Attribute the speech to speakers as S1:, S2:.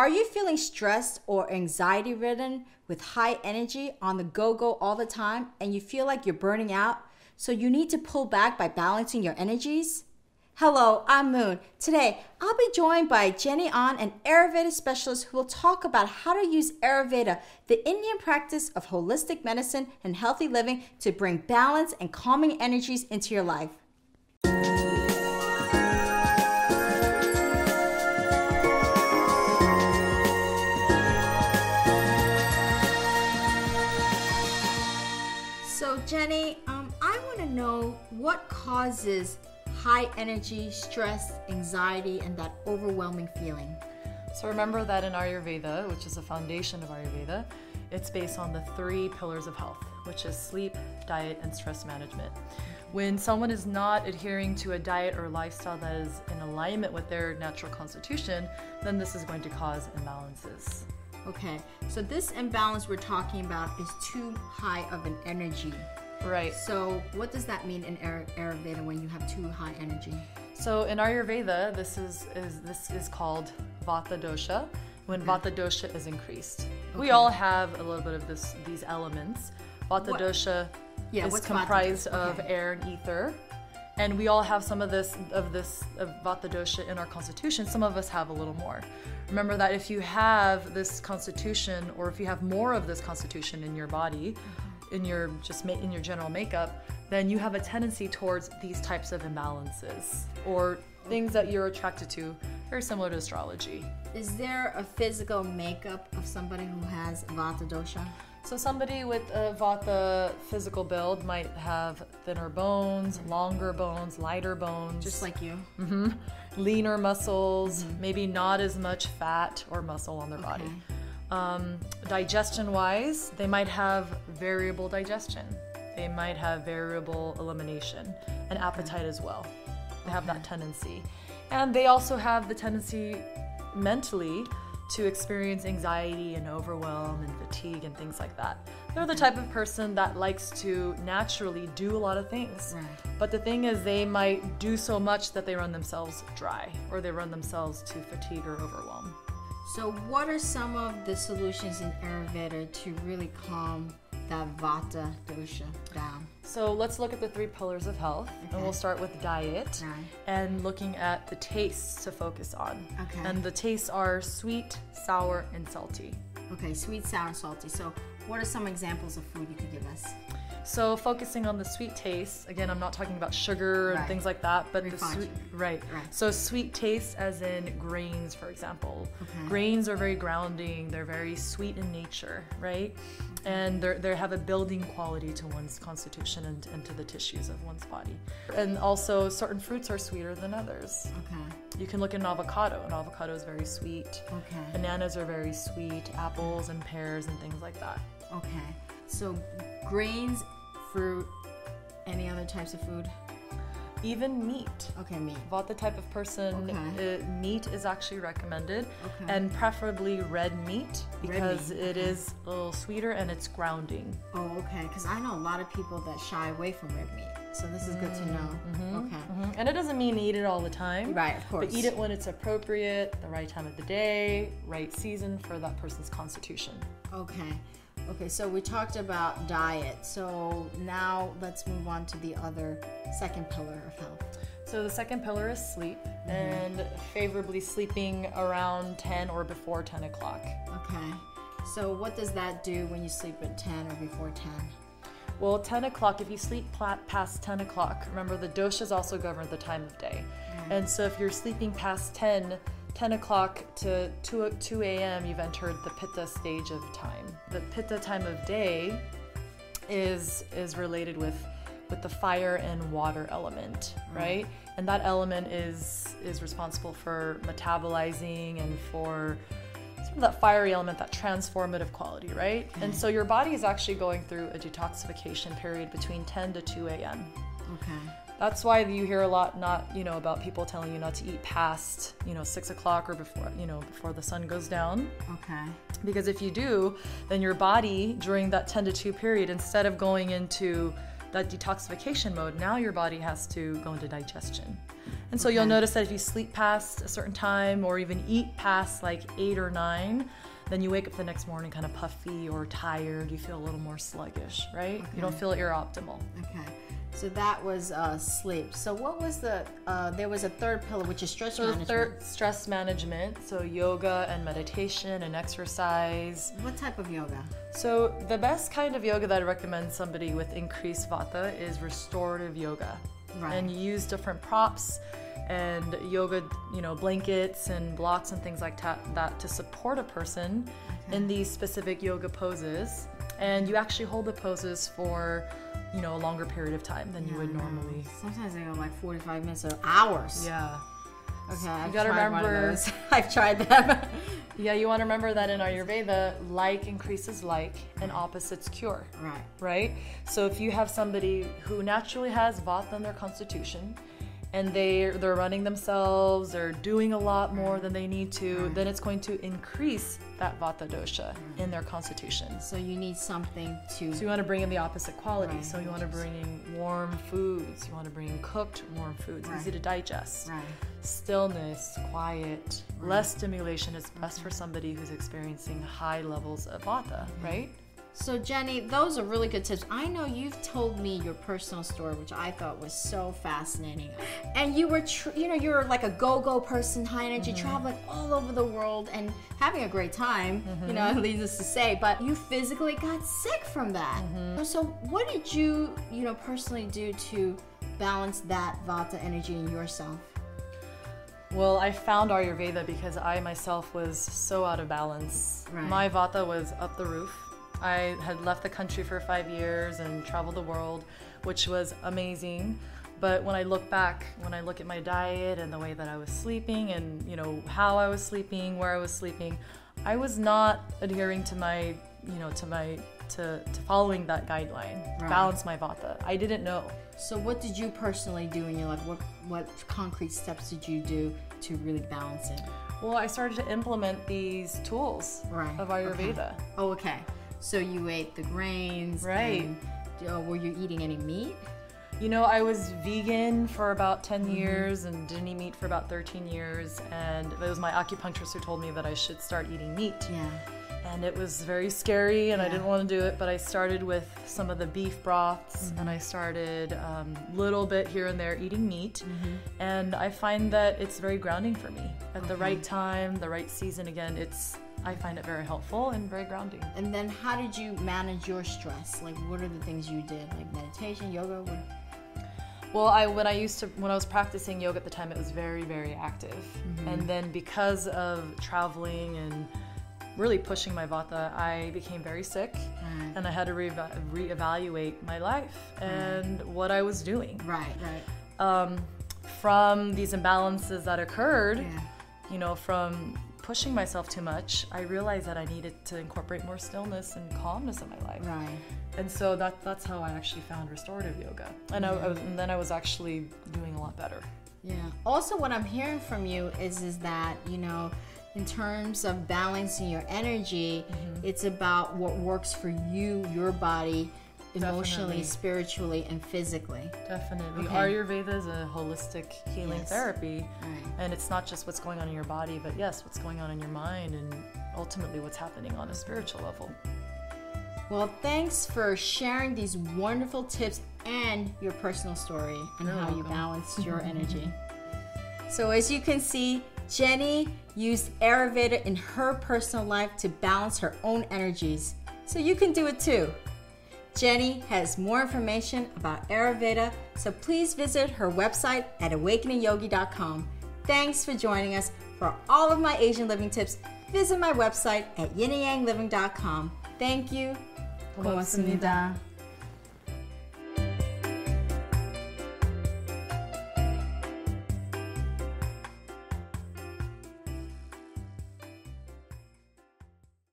S1: Are you feeling stressed or anxiety ridden with high energy on the go go all the time and you feel like you're burning out? So you need to pull back by balancing your energies? Hello, I'm Moon. Today, I'll be joined by Jenny Ahn, an Ayurveda specialist who will talk about how to use Ayurveda, the Indian practice of holistic medicine and healthy living, to bring balance and calming energies into your life. So, Jenny, um, I want to know what causes high energy, stress, anxiety, and that overwhelming feeling.
S2: So remember that in Ayurveda, which is the foundation of Ayurveda, it's based on the three pillars of health, which is sleep, diet, and stress management. When someone is not adhering to a diet or lifestyle that is in alignment with their natural constitution, then this is going to cause imbalances.
S1: Okay, so this imbalance we're talking about is too high of an energy.
S2: Right.
S1: So, what does that mean in Ayurveda when you have too high energy?
S2: So in Ayurveda, this is, is this is called Vata dosha. When Vata dosha is increased, we all have a little bit of this these elements. Vata
S1: What-
S2: dosha
S1: Yeah,
S2: is comprised of
S1: Okay.
S2: air and ether, and we all have some of this of this of Vata dosha in our constitution. Some of us have a little more. Remember that if you have this constitution, or if you have more of this constitution in your body,
S1: Mm-hmm.
S2: in your just in your general makeup, then you have a tendency towards these types of imbalances or things that you're attracted to, very similar to astrology.
S1: Is there a physical makeup of somebody who has Vata dosha?
S2: So somebody with a Vata physical build might have thinner bones, longer bones, lighter bones,
S1: Just like you.
S2: Mm-hmm. leaner muscles, maybe not as much fat or muscle on their body. Um, digestion wise, they might have variable digestion. They might have variable elimination and appetite as well. They have that tendency. And they also have the tendency mentally to experience anxiety and overwhelm and fatigue and things like that. They're the type of person that likes to naturally do a lot of things.
S1: Right.
S2: But the thing is, they might do so much that they run themselves dry or they run themselves to fatigue or overwhelm.
S1: So, what are some of the solutions in Ayurveda to really calm that Vata dosha down?
S2: So let's look at the three pillars of health, and we'll start with diet
S1: Right.
S2: and looking at the tastes to focus on.
S1: Okay.
S2: And the tastes are sweet, sour, and salty.
S1: Okay, sweet, sour, and salty. So, what are some examples of food you could give us?
S2: So focusing on the sweet taste, again, I'm not talking about sugar and
S1: Right.
S2: things like that, but the sweet, right.
S1: Right.
S2: So sweet taste, as in grains, for example.
S1: Okay.
S2: Grains are very grounding. They're very sweet in nature, right? And they they have a building quality to one's constitution and, and to the tissues of one's body. And also, certain fruits are sweeter than others.
S1: Okay,
S2: You can look at an avocado. An avocado is very sweet.
S1: okay,
S2: Bananas are very sweet. Apples and pears and things like that.
S1: okay. So, grains, fruit, any other types of food?
S2: Even meat.
S1: Okay, meat.
S2: the type of person,
S1: Okay.
S2: uh, meat is actually recommended,
S1: Okay.
S2: and preferably red meat because
S1: meat,
S2: it
S1: okay.
S2: is a little sweeter and it's grounding.
S1: Oh, okay. Because I know a lot of people that shy away from red meat. So, this is good to know. Okay.
S2: Mhm. And it doesn't mean eat it all the time.
S1: Right, of course.
S2: But eat it when it's appropriate, the right time of the day, right season for that person's constitution.
S1: Okay. Okay, so we talked about diet. So now let's move on to the other second pillar of health.
S2: So the second pillar is sleep,
S1: Mm-hmm.
S2: and favorably sleeping around 10 or before 10 o'clock.
S1: Okay. So what does that do when you sleep at 10 or before 10?
S2: Well, 10 o'clock, if you sleep past 10 o'clock, remember the doshas also govern the time of day. And so if you're sleeping past 10, 10 o'clock to 2, o- 2 a.m., you've entered the pitta stage of time. The pitta time of day is is related with with the fire and water element, mm. right? And that element is is responsible for metabolizing and for sort of that fiery element, that transformative quality, right? Mm. And so your body is actually going through a detoxification period between 10 to 2 a.m.
S1: Okay.
S2: That's why you hear a lot not, you know, about people telling you not to eat past, you know, six o'clock or before, you know, before the sun goes down.
S1: Okay.
S2: Because if you do, then your body during that 10 to 2 period, instead of going into that detoxification mode, now your body has to go into digestion. And so you'll notice that if you sleep past a certain time or even eat past like eight or nine, then you wake up the next morning kind of puffy or tired. You feel a little more sluggish, right? You don't feel you're optimal.
S1: Okay. So that was uh, sleep. So what was the? Uh, there was a third pillar, which is stress
S2: So
S1: management.
S2: third, stress management. So yoga and meditation and exercise.
S1: What type of yoga?
S2: So the best kind of yoga that I recommend somebody with increased vata is restorative yoga.
S1: Right.
S2: And you use different props and yoga, you know, blankets and blocks and things like that, that to support a person in these specific yoga poses. And you actually hold the poses for, you know, a longer period of time than you would normally.
S1: Sometimes they go like 45 minutes or hours.
S2: Yeah.
S1: Okay. I've
S2: gotta
S1: tried one of
S2: remember-.
S1: I've tried them.
S2: Yeah, you want to remember that in Ayurveda, like increases like and opposites cure.
S1: right.
S2: right? So if you have somebody who naturally has vata in their constitution and they they're running themselves or doing a lot more than they need to, then it's going to increase that vata dosha in their constitution.
S1: So you need something to.
S2: So you want to bring in the opposite quality.
S1: Right.
S2: So you want to bring in warm foods. You want to bring in cooked warm foods, easy to digest.
S1: Right.
S2: Stillness, quiet, less stimulation is best for somebody who's experiencing high levels of vata, right?
S1: So Jenny, those are really good tips. I know you've told me your personal story, which I thought was so fascinating. And you were, tr- you know, you're like a go-go person, high energy, mm-hmm. traveling all over the world and having a great time. You mm-hmm. know, needless to say, but you physically got sick from that. Mm-hmm. So what did you, you know, personally do to balance that vata energy in yourself?
S2: Well, I found Ayurveda because I myself was so out of balance.
S1: Right.
S2: My vata was up the roof. I had left the country for five years and traveled the world, which was amazing. But when I look back, when I look at my diet and the way that I was sleeping and, you know, how I was sleeping, where I was sleeping, I was not adhering to my, you know, to my to, to following that guideline,
S1: Right.
S2: balance my vata. I didn't know.
S1: So what did you personally do in your life? What what concrete steps did you do to really balance it?
S2: Well, I started to implement these tools
S1: Right,
S2: of
S1: okay.
S2: Ayurveda.
S1: Oh, okay. So you ate the grains,
S2: Right.
S1: and, uh, were you eating any meat?
S2: You know, I was vegan for about 10
S1: Mm-hmm.
S2: years and didn't eat meat for about 13 years. And it was my acupuncturist who told me that I should start eating meat.
S1: Yeah.
S2: And it was very scary and I didn't want to do it, but I started with some of the beef broths
S1: Mm-hmm.
S2: and I started a um, little bit here and there eating meat.
S1: Mm-hmm.
S2: And I find that it's very grounding for me. At the right time, the right season, again, it's I find it very helpful and very grounding.
S1: And then how did you manage your stress? Like, what are the things you did? Like meditation, yoga? What?
S2: Well, I when I used to when I was practicing yoga at the time, it was very very active,
S1: Mm-hmm.
S2: and then because of traveling and really pushing my vata, I became very sick,
S1: Right.
S2: and I had to re- reevaluate my life and what I was doing.
S1: Right, right.
S2: Um, from these imbalances that occurred,
S1: Yeah.
S2: you know, from pushing myself too much, I realized that I needed to incorporate more stillness and calmness in my life.
S1: Right.
S2: And so that that's how I actually found restorative yoga, and, I, I was, and then I was actually doing a lot better.
S1: Yeah. Also, what I'm hearing from you is is that you know, in terms of balancing your energy,
S2: Mm-hmm.
S1: it's about what works for you, your body, emotionally,
S2: Definitely.
S1: spiritually, and physically.
S2: Definitely.
S1: Okay.
S2: Ayurveda is a holistic healing
S1: Yes.
S2: therapy.
S1: Right.
S2: And it's not just what's going on in your body, but yes, what's going on in your mind and ultimately what's happening on a spiritual level.
S1: Well, thanks for sharing these wonderful tips and your personal story and
S2: You're
S1: how you balanced your energy. So, as you can see, Jenny used Ayurveda in her personal life to balance her own energies. So, you can do it too. Jenny has more information about Ayurveda, so please visit her website at awakeningyogi.com. Thanks for joining us. For all of my Asian living tips, visit my website at yinyangliving.com. Thank you.
S2: 고맙습니다.
S1: 고맙습니다.